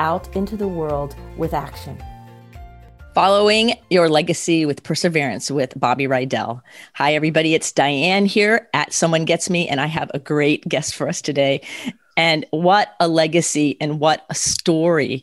out into the world with action. Following Your Legacy with Perseverance with Bobby Rydell. Hi, everybody. It's Diane here at Someone Gets Me, and I have a great guest for us today. And what a legacy and what a story.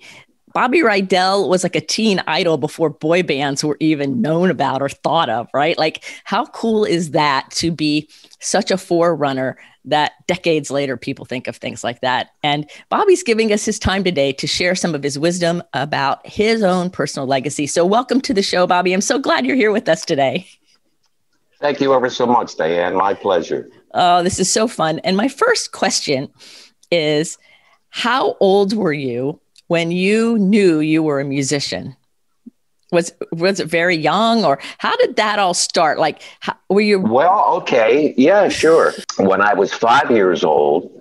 Bobby Rydell was like a teen idol before boy bands were even known about or thought of, right? Like, how cool is that to be such a forerunner that decades later people think of things like that. And Bobby's giving us his time today to share some of his wisdom about his own personal legacy. So, welcome to the show, Bobby. I'm so glad you're here with us today. Thank you ever so much, Diane. My pleasure. Oh, this is so fun. And my first question is How old were you when you knew you were a musician? was was it very young or how did that all start? Like how, were you well okay. Yeah sure. When i was five years old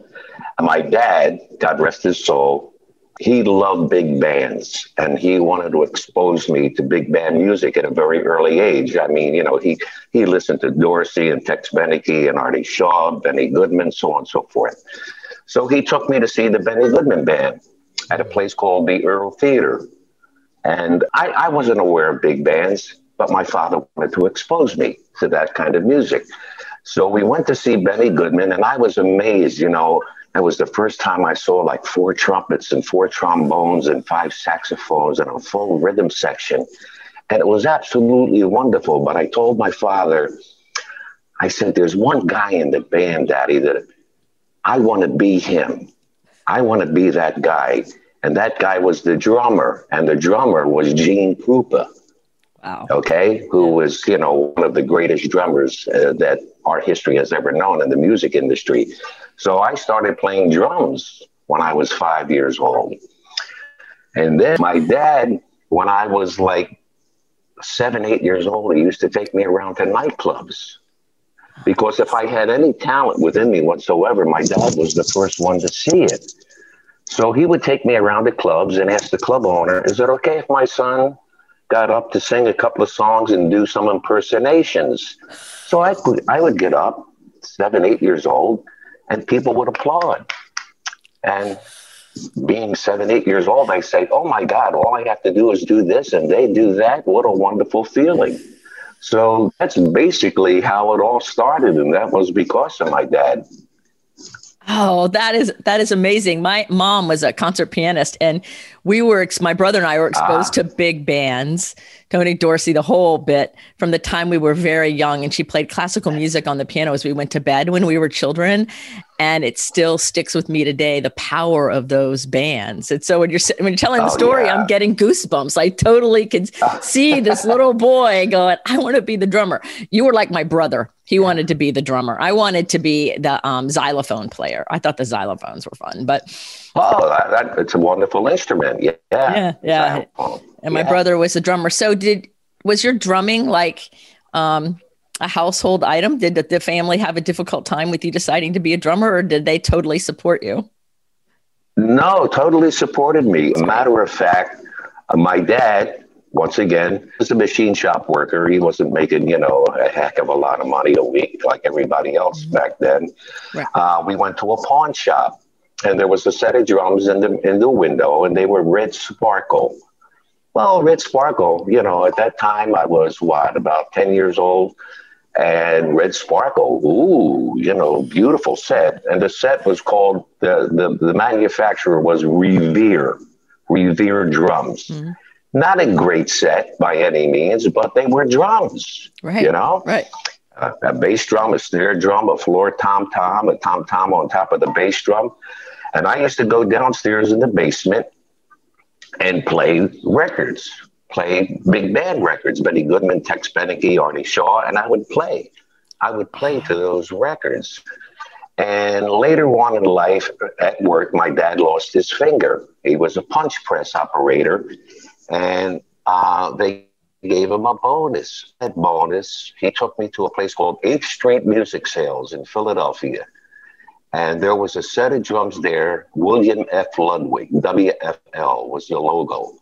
my dad god rest his soul he loved big bands and he wanted to expose me to big band music at a very early age. I mean you know he he listened to dorsey and tex beneke and artie shaw benny goodman so on and so forth. So he took me to see the benny goodman band at a place called the earl theater and I, I wasn't aware of big bands, but my father wanted to expose me to that kind of music. So we went to see Benny Goodman, and I was amazed. You know, that was the first time I saw like four trumpets and four trombones and five saxophones and a full rhythm section. And it was absolutely wonderful. But I told my father, I said, there's one guy in the band, Daddy, that I want to be him. I want to be that guy. And that guy was the drummer, and the drummer was Gene Krupa. Wow. Okay, who was, you know, one of the greatest drummers uh, that art history has ever known in the music industry. So I started playing drums when I was five years old. And then my dad, when I was like seven, eight years old, he used to take me around to nightclubs. Because if I had any talent within me whatsoever, my dad was the first one to see it. So he would take me around the clubs and ask the club owner, is it okay if my son got up to sing a couple of songs and do some impersonations? So I could, I would get up, seven, eight years old, and people would applaud. And being seven, eight years old, I say, oh my God, all I have to do is do this and they do that. What a wonderful feeling. So that's basically how it all started. And that was because of my dad. Oh, that is that is amazing. My mom was a concert pianist, and we were my brother and I were exposed ah. to big bands, Tommy Dorsey, the whole bit from the time we were very young. And she played classical music on the piano as we went to bed when we were children, and it still sticks with me today. The power of those bands. And so when you're when you're telling the oh, story, yeah. I'm getting goosebumps. I totally can see this little boy going, "I want to be the drummer." You were like my brother. He wanted to be the drummer. I wanted to be the um, xylophone player. I thought the xylophones were fun, but oh, that, that, it's a wonderful instrument. Yeah, yeah, yeah. And my yeah. brother was a drummer. So did was your drumming like um, a household item? Did the family have a difficult time with you deciding to be a drummer, or did they totally support you? No, totally supported me. matter of fact, uh, my dad once again, was a machine shop worker. He wasn't making, you know, a heck of a lot of money a week like everybody else mm-hmm. back then. Right. Uh, we went to a pawn shop, and there was a set of drums in the in the window, and they were red sparkle. Well, red sparkle, you know, at that time I was what about ten years old, and red sparkle, ooh, you know, beautiful set. And the set was called the the, the manufacturer was Revere, Revere drums. Mm-hmm not a great set by any means, but they were drums. Right. You know? Right. Uh, a bass drum, a snare drum, a floor tom tom, a tom tom on top of the bass drum. And I used to go downstairs in the basement and play records, play big band records, Benny Goodman, Tex Beneke, Artie Shaw, and I would play. I would play to those records. And later on in life, at work, my dad lost his finger. He was a punch press operator and uh, they gave him a bonus. That bonus, he took me to a place called 8th Street Music Sales in Philadelphia. And there was a set of drums there. William F. Ludwig, WFL was the logo.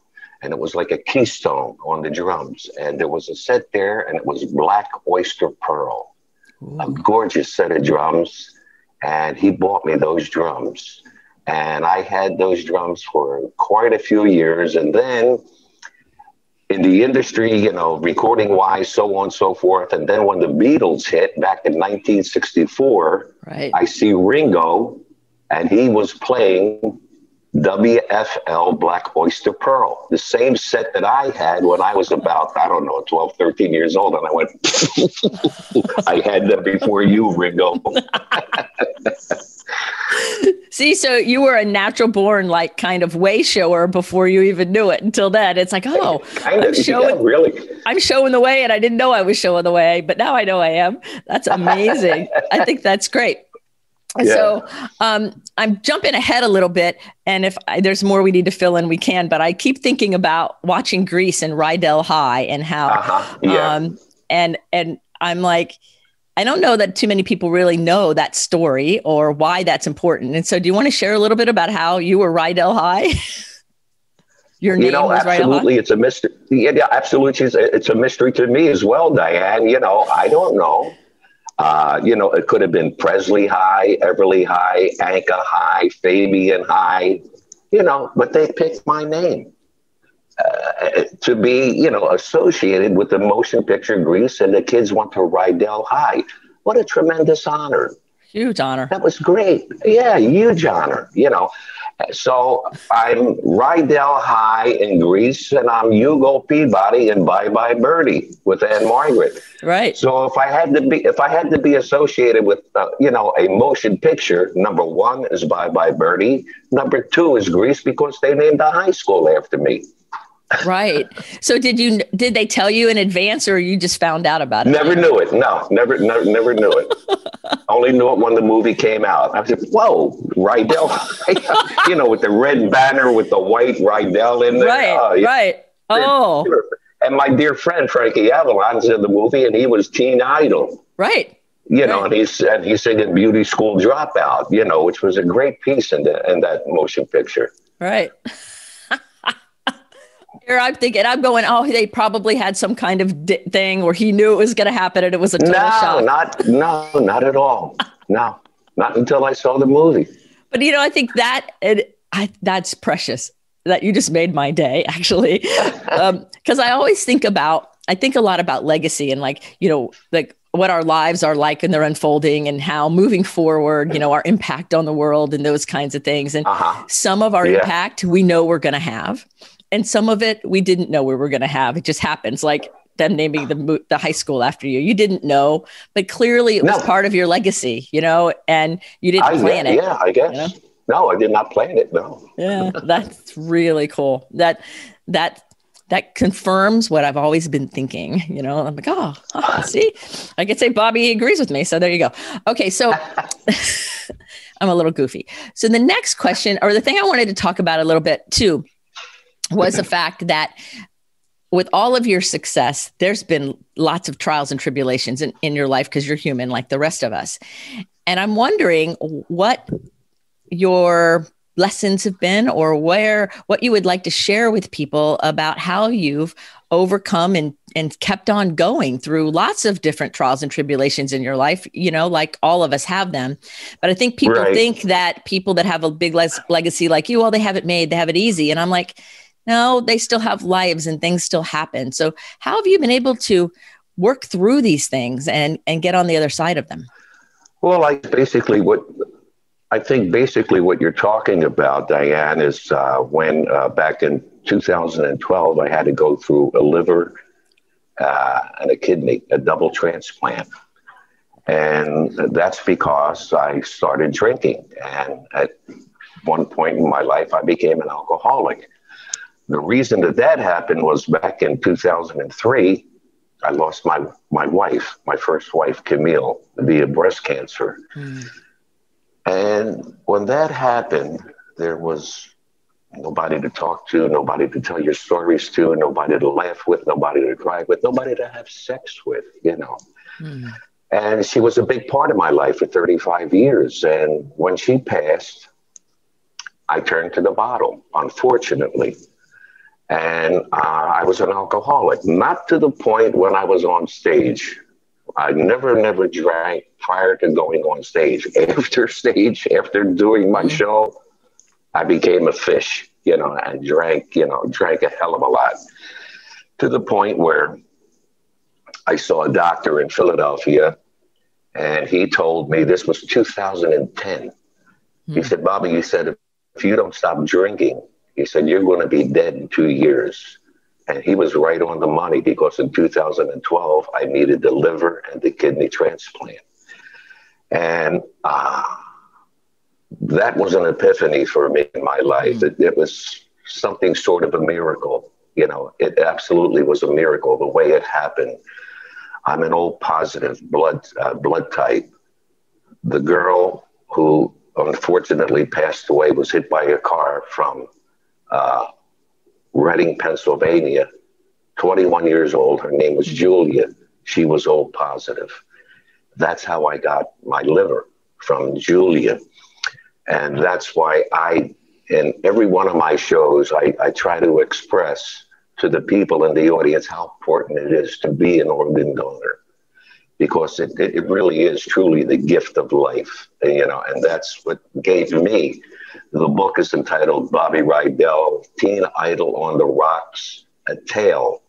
And it was like a keystone on the drums. And there was a set there, and it was Black Oyster Pearl, Ooh. a gorgeous set of drums. And he bought me those drums. And I had those drums for quite a few years. And then in the industry, you know, recording wise, so on and so forth. And then when the Beatles hit back in 1964, right. I see Ringo, and he was playing WFL Black Oyster Pearl, the same set that I had when I was about, I don't know, 12, 13 years old. And I went, I had that before you, Ringo. See, so you were a natural born, like kind of way shower before you even knew it. Until then, it's like, oh, kind I'm showing, yeah, really. I'm showing the way, and I didn't know I was showing the way, but now I know I am. That's amazing. I think that's great. Yeah. So um, I'm jumping ahead a little bit, and if I, there's more we need to fill in, we can. But I keep thinking about watching Grease and Rydell High and how, uh-huh. yeah. um, and and I'm like, I don't know that too many people really know that story or why that's important. And so, do you want to share a little bit about how you were Rydell High? Your name you know, absolutely, it's a mystery. Yeah, absolutely, it's, it's a mystery to me as well, Diane. You know, I don't know. Uh, you know, it could have been Presley High, Everly High, Anka High, Fabian High. You know, but they picked my name. Uh, to be, you know, associated with the motion picture Grease, and the kids went to Rydell High. What a tremendous honor! Huge honor. That was great. Yeah, huge honor. You know, so I'm Rydell High in Grease, and I'm Hugo Peabody in Bye Bye Birdie with Ann-Margret. Right. So if I had to be, if I had to be associated with, uh, you know, a motion picture, number one is Bye Bye Birdie. Number two is Grease because they named a high school after me right. So did you did they tell you in advance or you just found out about it? Never knew it. No, never never, never knew it. Only knew it when the movie came out. I said, "Whoa, Rydell!" you know, with the red banner with the white Rydell in there. Right. Oh, yeah. Right. Oh. And my dear friend Frankie Avalon's in the movie, and he was Teen Idol. Right. You right. know, and he's and he's singing "Beauty School Dropout," you know, which was a great piece in the in that motion picture. Right. Here I'm thinking, I'm going, oh, they probably had some kind of di- thing where he knew it was going to happen and it was a total no, shock. Not, no, not at all. No, not until I saw the movie. But, you know, I think that it, I, that's precious that you just made my day, actually. Because um, I always think about, I think a lot about legacy and like, you know, like what our lives are like and they're unfolding and how moving forward, you know, our impact on the world and those kinds of things. And uh-huh. some of our yeah. impact we know we're going to have and some of it we didn't know we were going to have. It just happens, like them naming the the high school after you. You didn't know, but clearly it was no. part of your legacy, you know, and you didn't I, plan yeah, it. Yeah, I guess. You know? No, I did not plan it. No. yeah, that's really cool. That that that confirms what I've always been thinking. You know, I'm like, oh, oh see, I could say Bobby agrees with me. So there you go. Okay, so I'm a little goofy. So the next question, or the thing I wanted to talk about a little bit too, was the fact that with all of your success, there's been lots of trials and tribulations in, in your life because you're human like the rest of us. And I'm wondering what your lessons have been or where what you would like to share with people about how you've overcome and and kept on going through lots of different trials and tribulations in your life you know like all of us have them but i think people right. think that people that have a big legacy like you well they have it made they have it easy and i'm like no, they still have lives and things still happen. So, how have you been able to work through these things and and get on the other side of them? Well, like basically what I think basically what you're talking about, Diane, is uh, when uh, back in 2012 I had to go through a liver uh, and a kidney, a double transplant. And that's because I started drinking. And at one point in my life, I became an alcoholic. The reason that that happened was back in 2003, I lost my, my wife, my first wife, Camille, via breast cancer. Mm. And when that happened, there was nobody to talk to, nobody to tell your stories to, nobody to laugh with, nobody to cry with, nobody to have sex with, you know. Mm. And she was a big part of my life for 35 years. And when she passed, I turned to the bottle, unfortunately. And uh, I was an alcoholic, not to the point when I was on stage. I never, never drank prior to going on stage. After stage, after doing my mm-hmm. show, I became a fish, you know, and drank, you know, drank a hell of a lot to the point where I saw a doctor in Philadelphia and he told me this was 2010. Mm. He said, Bobby, you said, if you don't stop drinking, he said, you're going to be dead in two years. And he was right on the money because in 2012, I needed the liver and the kidney transplant. And uh, that was an epiphany for me in my life. Mm. It, it was something sort of a miracle. You know, it absolutely was a miracle the way it happened. I'm an O positive blood uh, blood type. The girl who unfortunately passed away was hit by a car from uh, Reading, Pennsylvania. 21 years old. Her name was Julia. She was O positive. That's how I got my liver from Julia. And that's why I, in every one of my shows, I, I try to express to the people in the audience how important it is to be an organ donor because it, it really is truly the gift of life you know and that's what gave me the book is entitled bobby rydell teen idol on the rocks a tale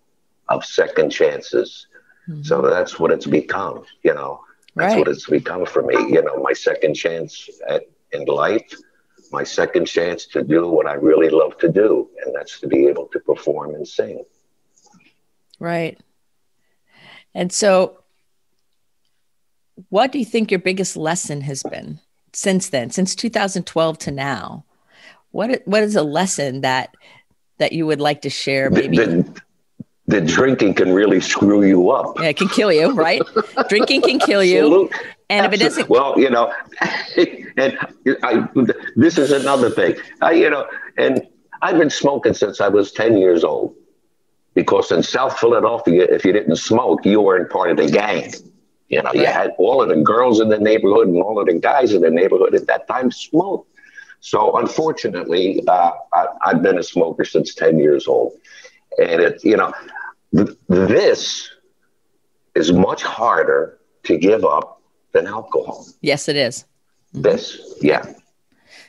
of second chances mm-hmm. so that's what it's become you know that's right. what it's become for me you know my second chance at, in life my second chance to do what I really love to do, and that's to be able to perform and sing. Right. And so, what do you think your biggest lesson has been since then, since 2012 to now? What what is a lesson that that you would like to share? Maybe the, the drinking can really screw you up. Yeah, it can kill you, right? drinking can kill you. And if it doesn't, well, you know, and I, this is another thing. I, you know, and I've been smoking since I was ten years old, because in South Philadelphia, if you didn't smoke, you weren't part of the gang. You know, you had all of the girls in the neighborhood and all of the guys in the neighborhood at that time smoked. So unfortunately, uh, I, have been a smoker since ten years old, and it, you know, th- this is much harder to give up than alcohol. Yes, it is. Mm-hmm. This, yeah.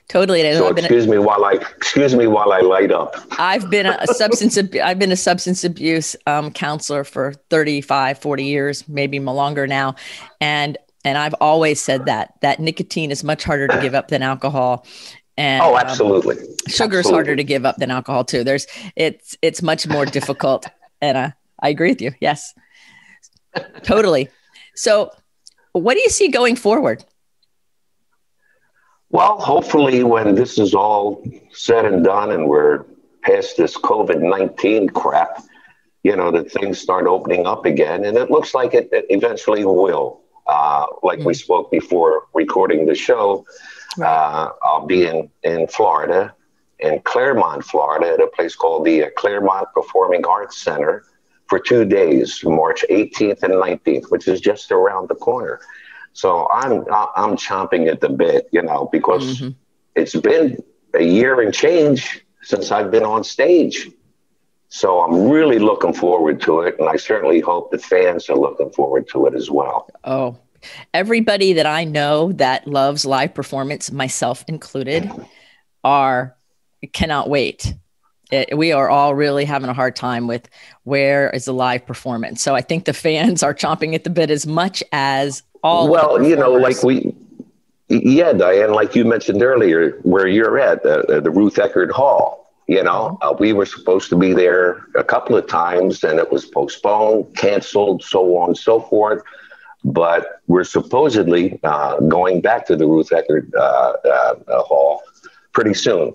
Totally. So excuse a, me while I excuse me while I light up. I've been a, substance ab- I've been a substance abuse um, counselor for 35, 40 years, maybe longer now, and and I've always said that that nicotine is much harder to give up than alcohol. And, oh, absolutely. Um, sugar is harder to give up than alcohol too. There's it's it's much more difficult, and uh, I agree with you. Yes, totally. So what do you see going forward? Well, hopefully, when this is all said and done and we're past this COVID 19 crap, you know, that things start opening up again. And it looks like it, it eventually will. Uh, like mm-hmm. we mm. spoke before recording the show, right. uh, I'll be in, in Florida, in Clermont, Florida, at a place called the uh, Clermont Performing Arts Center for two days, March 18th and 19th, which is just around the corner. So I'm I'm chomping at the bit, you know, because mm-hmm. it's been a year and change since I've been on stage. So I'm really looking forward to it, and I certainly hope the fans are looking forward to it as well. Oh, everybody that I know that loves live performance, myself included, are cannot wait it, we are all really having a hard time with where is the live performance. So I think the fans are chomping at the bit as much as all. Well, you know, like we, yeah, Diane, like you mentioned earlier, where you're at uh, the Ruth Eckerd Hall. You know, mm-hmm. uh, we were supposed to be there a couple of times, and it was postponed, canceled, so on and so forth. But we're supposedly uh, going back to the Ruth Eckerd uh, uh, Hall pretty soon.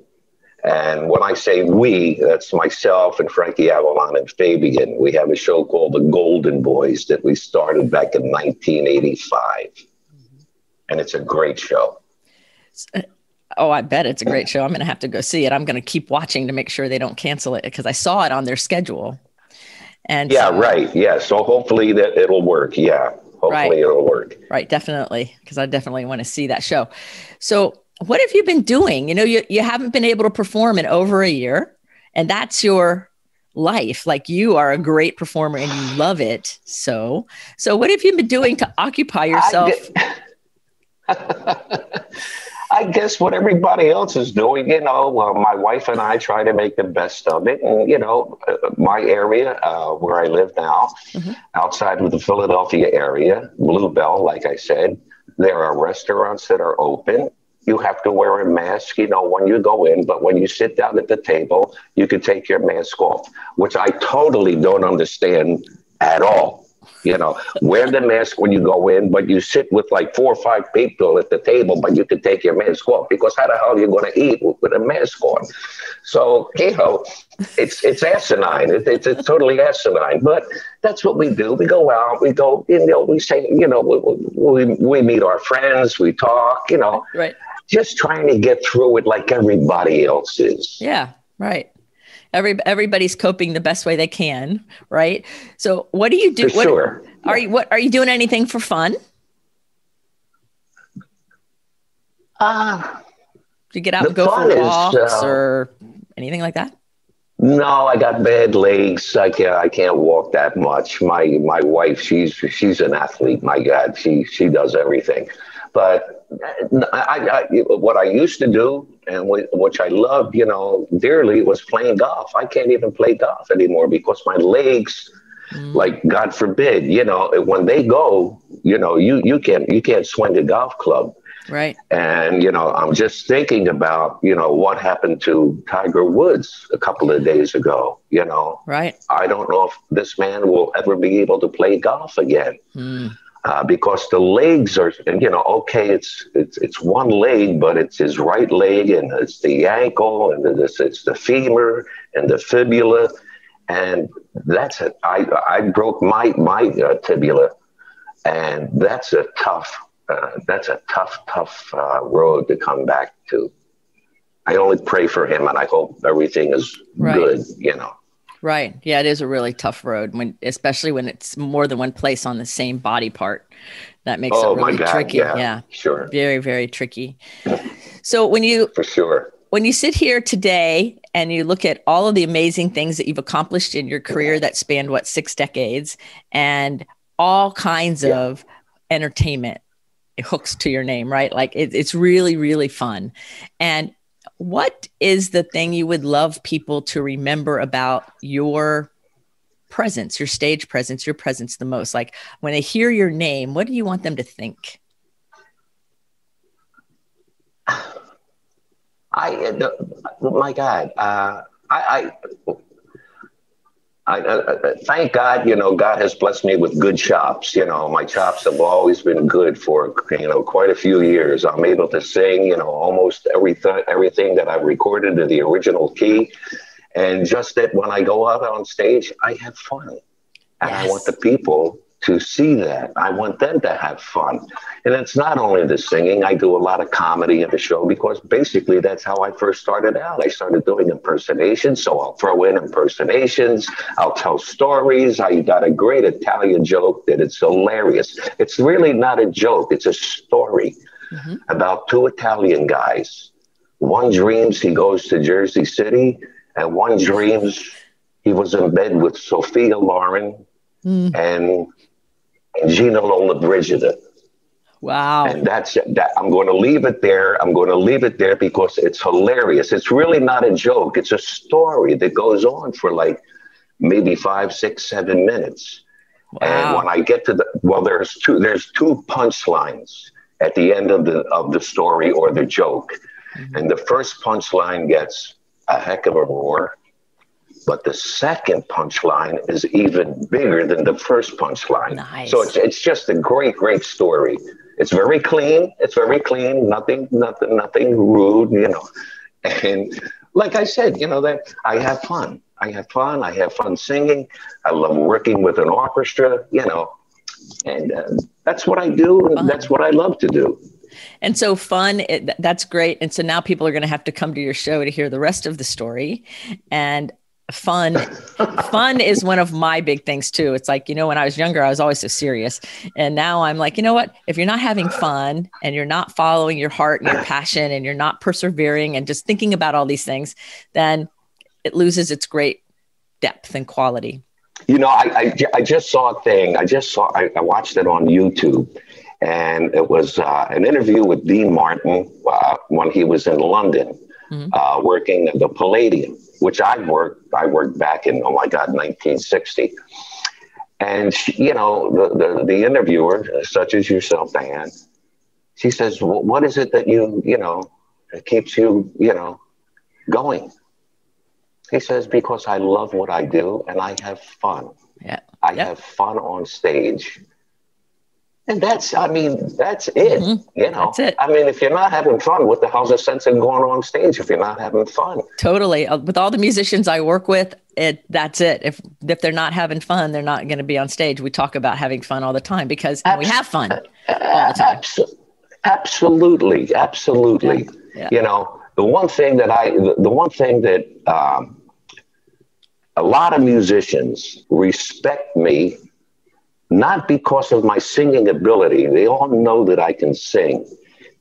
And when I say we, that's myself and Frankie Avalon and Fabian. We have a show called The Golden Boys that we started back in 1985. Mm-hmm. And it's a great show. Oh, I bet it's a great show. I'm going to have to go see it. I'm going to keep watching to make sure they don't cancel it because I saw it on their schedule. And yeah, so- right. Yeah. So hopefully that it'll work. Yeah. Hopefully Right. it'll work. Right, definitely, because I definitely want to see that show. So, what have you been doing? You know, you, you haven't been able to perform in over a year, and that's your life. Like you are a great performer and you love it. So, so what have you been doing to occupy yourself? I guess what everybody else is doing, you know, well, my wife and I try to make the best of it. And, you know, uh, my area uh, where I live now, Mhm. outside of the Philadelphia area, Blue Bell, like I said, there are restaurants that are open. You have to wear a mask, you know, when you go in, but when you sit down at the table, you can take your mask off, which I totally don't understand at all. You know, wear the mask when you go in, but you sit with like four or five people at the table, but you can take your mask off because how the hell are you going to eat with, with a mask on? So, you know, it's it's asinine. It, it's, it's totally asinine. But that's what we do. We go out, we go, you know, we say, you know, we, we, we meet our friends, we talk, you know, right. Just trying to get through it like everybody else is. Yeah, right. Every everybody's coping the best way they can, right? So, what do you do? For what, sure. Are you what are you doing anything for fun? Uh, Do you get out and go for is, walks uh, or anything like that? No, I got bad legs. I can't. I can't walk that much. My my wife, she's she's an athlete. My God, she she does everything. But I, I, what I used to do, and wh- which I loved, you know, dearly, was playing golf. I can't even play golf anymore because my legs, Mm. like God forbid, you know, when they go, you know, you you can't you can't swing a golf club. Right. And, you know, I'm just thinking about, you know, what happened to Tiger Woods a couple of days ago. You know, Right. I don't know if this man will ever be able to play golf again Hmm. Uh, because the legs are, and, you know, okay, it's, it's, it's one leg, but it's his right leg and it's the ankle and it's, it's the femur and the fibula. And that's it. I, I broke my, my uh, tibia and that's a tough, uh, that's a tough, tough uh, road to come back to. I only pray for him, and I hope everything is Right. good. You know, Right. Yeah, it is a really tough road when especially when it's more than one place on the same body part. That makes oh it really God, tricky. yeah, yeah. sure, Very, very tricky. So when you for sure. when you sit here today and you look at all of the amazing things that you've accomplished in your career that spanned what six decades and all kinds Yeah. of entertainment hooks to your name right like it, it's really really fun and what is the thing you would love people to remember about your presence your stage presence your presence the most? Like when they hear your name what do you want them to think? I, uh, my God, uh, I, I, I, uh, thank God, you know, God has blessed me with good chops. You know, my chops have always been good for, you know, quite a few years. I'm able to sing, you know, almost everything, everything that I've recorded in the original key. And just that when I go out on stage, I have fun. And I want the people to see that. I want them to have fun. And it's not only the singing, I do a lot of comedy in the show because basically that's how I first started out. I started doing impersonations. So I'll throw in impersonations, I'll tell stories. I got a great Italian joke that it's hilarious. It's really not a joke, it's a story Mhm. about two Italian guys. One dreams he goes to Jersey City, and one dreams he was in bed with Sophia Loren Mm, and, and Gina Lollobrigida. wow And that's that. I'm going to leave it there. I'm going to leave it there because it's hilarious. It's really not a joke. It's a story that goes on for like maybe five, six, seven minutes. Wow. And when I get to the well, there's two there's two punchlines at the end of the of the story or the joke. Mhm. And the first punchline gets a heck of a roar. But the second punchline is even bigger than the first punchline. Nice. So it's, it's just a great, great story. It's very clean. It's very clean. Nothing, nothing, nothing rude, you know. And like I said, you know, that I have fun. I have fun. I have fun singing. I love working with an orchestra, you know, and uh, that's what I do. Fun. That's what I love to do. And so fun, it, that's great. And so now people are going to have to come to your show to hear the rest of the story. And fun fun is one of my big things too. It's like you know when i was younger i was always so serious. And now i'm like you know what? If you're not having fun and you're not following your heart and your passion and you're not persevering and just thinking about all these things then it loses its great depth and quality. You know i i, I just saw a thing. I just saw I, I watched it on youtube. And it was uh, an interview with Dean Martin uh, when he was in London, mm-hmm. uh, working at the Palladium, which I worked. I worked back in oh my god, 1960. And she, you know, the, the the interviewer, such as yourself, Diane, she says, well, "What is it that you you know keeps you you know going?" He says, "Because I love what I do and I have fun. Yeah, I have fun on stage." And that's, I mean, that's it. Mm-hmm. You know, that's it. I mean, if you're not having fun, what the hell's the sense in going on stage if you're not having fun? Totally. Uh, with all the musicians I work with, it that's it. If if they're not having fun, they're not going to be on stage. We talk about having fun all the time because Abs- we have fun all the time. Abs- absolutely, absolutely. Yeah. Yeah. You know, the one thing that I, the, the one thing that um, a lot of musicians respect me not because of my singing ability. They all know that I can sing.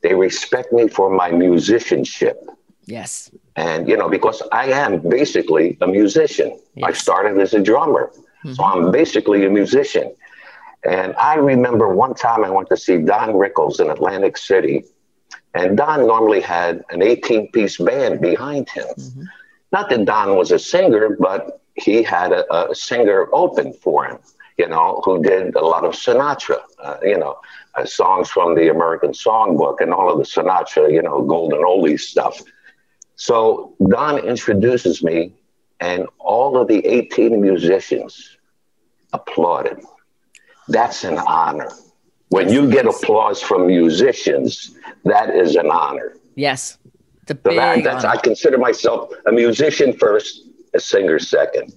They respect me for my musicianship. Yes. And, you know, because I am basically a musician. Yes. I started as a drummer. Mm-hmm. So I'm basically a musician. And I remember one time I went to see Don Rickles in Atlantic City. And Don normally had an 18 piece band behind him. Mm-hmm. Not that Don was a singer, but he had a, a singer open for him you know, who did a lot of Sinatra, uh, you know, uh, songs from the American Songbook and all of the Sinatra, you know, golden oldies stuff. So Don introduces me, and all of the 18 musicians applauded. That's an honor. When you get applause from musicians, that is an honor. Yes. The big so that, that's, I consider myself a musician first, a singer second.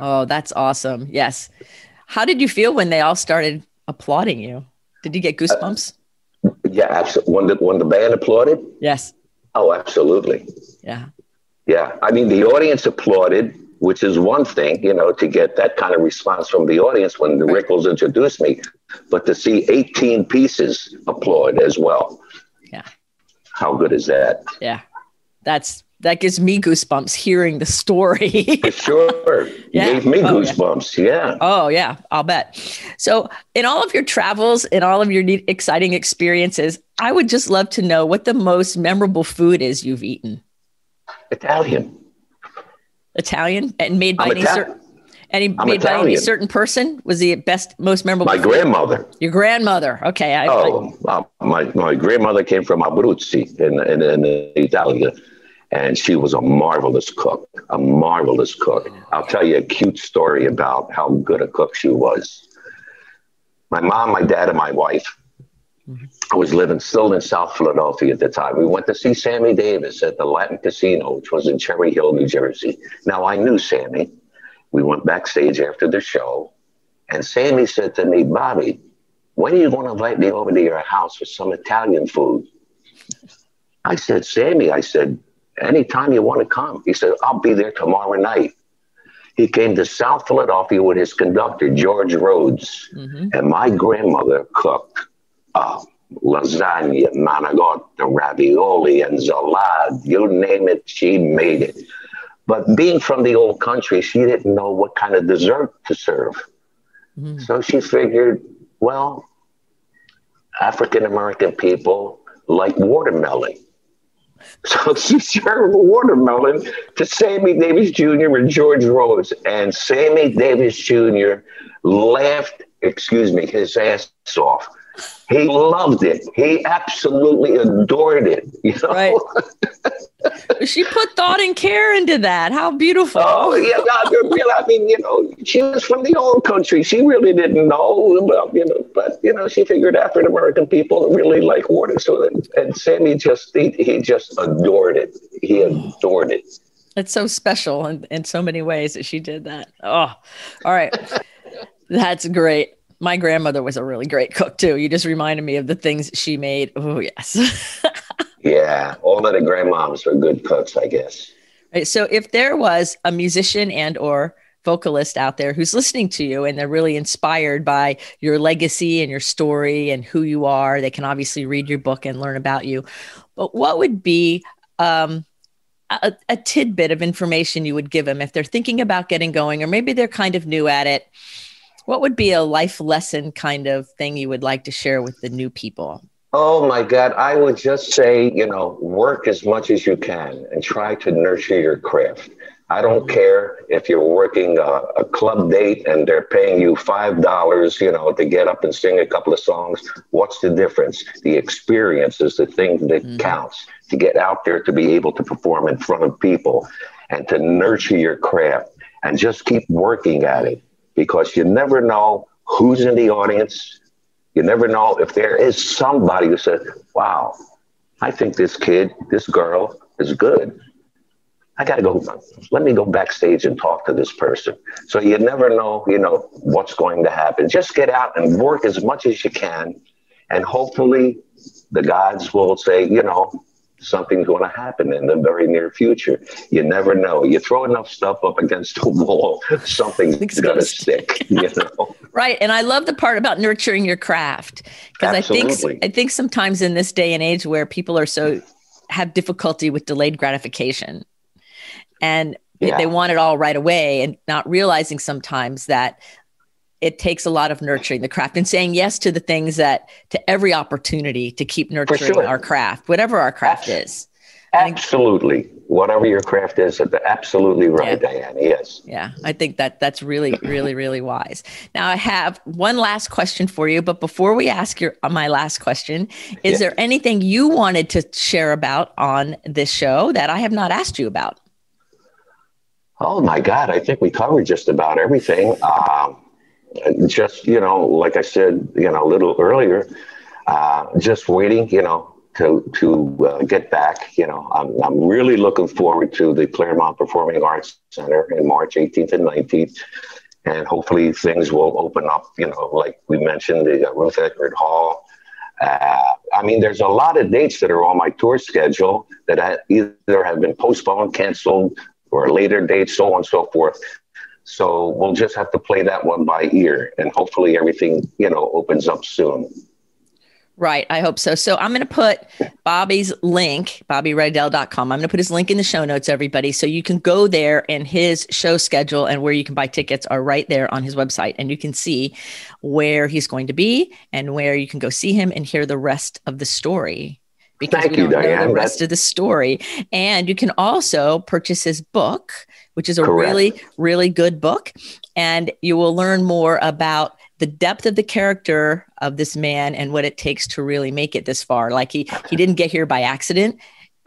Oh, that's awesome. Yes. How did you feel when they all started applauding you? Did you get goosebumps? Uh, yeah, absolutely. When the, when the band applauded? Yes. Oh, absolutely. Yeah. Yeah. I mean, the audience applauded, which is one thing, you know, to get that kind of response from the audience when the right. Rickles introduced me, but to see 18 pieces applaud as well. Yeah. How good is that? Yeah. That's that gives me goosebumps hearing the story. For sure. Yeah. Gave me oh, goosebumps. Yeah. yeah. Oh, yeah. I'll bet. So, in all of your travels, in all of your exciting experiences, I would just love to know what the most memorable food is you've eaten. Italian. Italian and made by I'm any certain any I'm made Italian. by any certain person? Was the best, most memorable? My food? grandmother. Your grandmother. Okay. I, oh, I, my my grandmother came from Abruzzi in in, in Italy and she was a marvelous cook, a marvelous cook. I'll tell you a cute story about how good a cook she was. My mom, my dad, and my wife mm-hmm. was living still in South Philadelphia at the time. We went to see Sammy Davis at the Latin Casino, which was in Cherry Hill, New Jersey. Now, I knew Sammy. We went backstage after the show, and Sammy said to me, Bobby, when are you going to invite me over to your house for some Italian food? I said, Sammy, I said, anytime you want to come. He said, I'll be there tomorrow night. He came to South Philadelphia with his conductor, George Rhodes. Mm-hmm. And my grandmother cooked uh, lasagna, manicotti, ravioli, and salad. You name it, she made it. But being from the old country, she didn't know what kind of dessert to serve. Mm-hmm. So she figured, well, African American people like watermelon. So she served watermelon to Sammy Davis Jr. and George Rhodes. And Sammy Davis Jr. laughed, excuse me, his ass off. He loved it. He absolutely adored it. You know? Right. she put thought and care into that. How beautiful. Oh, yeah. I mean, you know, she was from the old country. She really didn't know about, you know, but, you know, she figured African American people really like water. So, and, and Sammy just, he, he just adored it. He adored it. It's so special in, in so many ways that she did that. Oh, all right. That's great. My grandmother was a really great cook too. You just reminded me of the things she made. Oh, yes. yeah. All of the grandmoms were good cooks, I guess. Right. So if there was a musician and or vocalist out there who's listening to you and they're really inspired by your legacy and your story and who you are, they can obviously read your book and learn about you. But what would be um, a, a tidbit of information you would give them if they're thinking about getting going, or maybe they're kind of new at it? What would be a life lesson kind of thing you would like to share with the new people? Oh my God, I would just say, you know, work as much as you can and try to nurture your craft. I don't care if you're working a, a, club date and they're paying you five dollars, you know, to get up and sing a couple of songs. What's the difference? The experience is the thing that mm-hmm. counts. To get out there to be able to perform in front of people and to nurture your craft and just keep working at it because you never know who's in the audience. You never know if there is somebody who said, "Wow, I think this kid, this girl is good." I got to go. Let me go backstage and talk to this person. So you never know, you know, what's going to happen. Just get out and work as much as you can, and hopefully, the gods will say, you know, something's going to happen in the very near future. You never know. You throw enough stuff up against a wall, something's going to stick. You know. Right, and I love the part about nurturing your craft because I think I think sometimes in this day and age where people are so have difficulty with delayed gratification and yeah. they want it all right away and not realizing sometimes that it takes a lot of nurturing the craft and saying yes to the things that to every opportunity to keep nurturing sure. our craft whatever our craft is absolutely whatever your craft is absolutely right yeah. diane yes yeah i think that that's really really really wise now i have one last question for you but before we ask your uh, my last question is there anything you wanted to share about on this show that i have not asked you about Oh my God, I think we covered just about everything. Um, just, you know, like I said, you know, a little earlier, uh, just waiting, you know, to, to uh, get back. You know, I'm, I'm really looking forward to the Clermont Performing Arts Center in March 18th and 19th. And hopefully things will open up, you know, like we mentioned, the uh, Ruth Eckerd Hall. Uh, I mean, there's a lot of dates that are on my tour schedule that either have been postponed, canceled, or later date, so on and so forth. So we'll just have to play that one by ear, and hopefully everything you know opens up soon. Right. I hope so. So I'm going to put Bobby's link, bobbyrydell.com. I'm going to put his link in the show notes, everybody. So you can go there and his show schedule and where you can buy tickets are right there on his website. And you can see where he's going to be and where you can go see him and hear the rest of the story because Thank we don't you, know the rest of the story. And you can also purchase his book, which is a Correct. really, really good book. And you will learn more about the depth of the character of this man and what it takes to really make it this far. Like he he didn't get here by accident.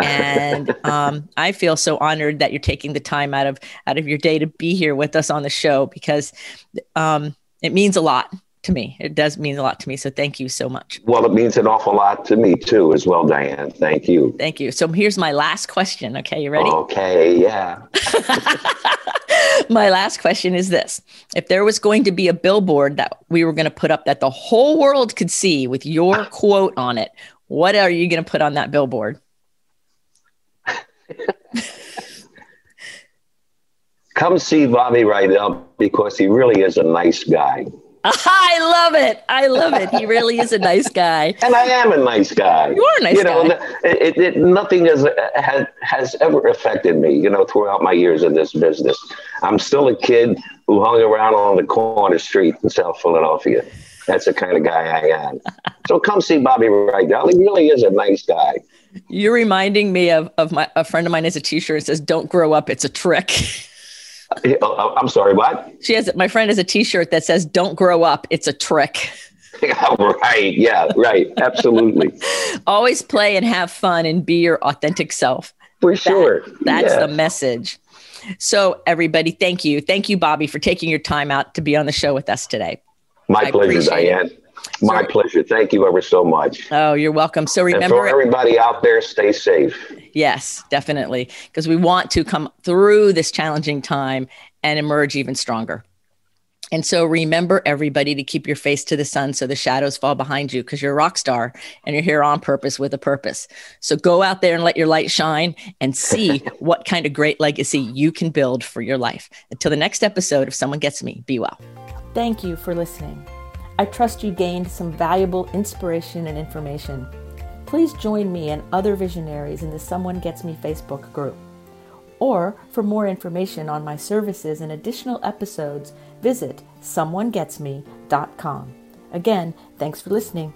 and um, I feel so honored that you're taking the time out of out of your day to be here with us on the show because um, it means a lot to me. It does mean a lot to me. So thank you so much. Well, it means an awful lot to me too, as well, Diane. Thank you. Thank you. So here's my last question. Okay, you ready? Okay, yeah. my last question is this If there was going to be a billboard that we were going to put up that the whole world could see with your quote on it, what are you going to put on that billboard? Come see Bobby Rydell because he really is a nice guy. I love it. I love it. He really is a nice guy. And I am a nice guy. You are a nice you know. It, it, nothing has, has, has ever affected me, you know, throughout my years in this business. I'm still a kid who hung around on the corner street in South Philadelphia. That's the kind of guy I am. so come see Bobby Rydell. He really is a nice guy. You're reminding me of, of my, a friend of mine has a t-shirt that says, don't grow up. It's a trick. Oh, oh, I'm sorry, what? She has my friend has a T-shirt that says "Don't grow up, it's a trick." right. Yeah. Right. Absolutely. Always play and have fun and be your authentic self. For sure. That, that's yeah. the message. So, everybody, thank you. Thank you, Bobby, for taking your time out to be on the show with us today. My I pleasure, Diane. It. My pleasure. Thank you ever so much. Oh, you're welcome. So remember, and for everybody out there, stay safe. Yes, definitely, because we want to come through this challenging time and emerge even stronger. And so remember, everybody, to keep your face to the sun so the shadows fall behind you because you're a rock star and you're here on purpose with a purpose. So go out there and let your light shine and see what kind of great legacy you can build for your life. Until the next episode, if someone gets me, be well. Thank you for listening. I trust you gained some valuable inspiration and information. Please join me and other visionaries in the Someone Gets Me Facebook group. Or for more information on my services and additional episodes, visit someonegetsme.com. Again, thanks for listening.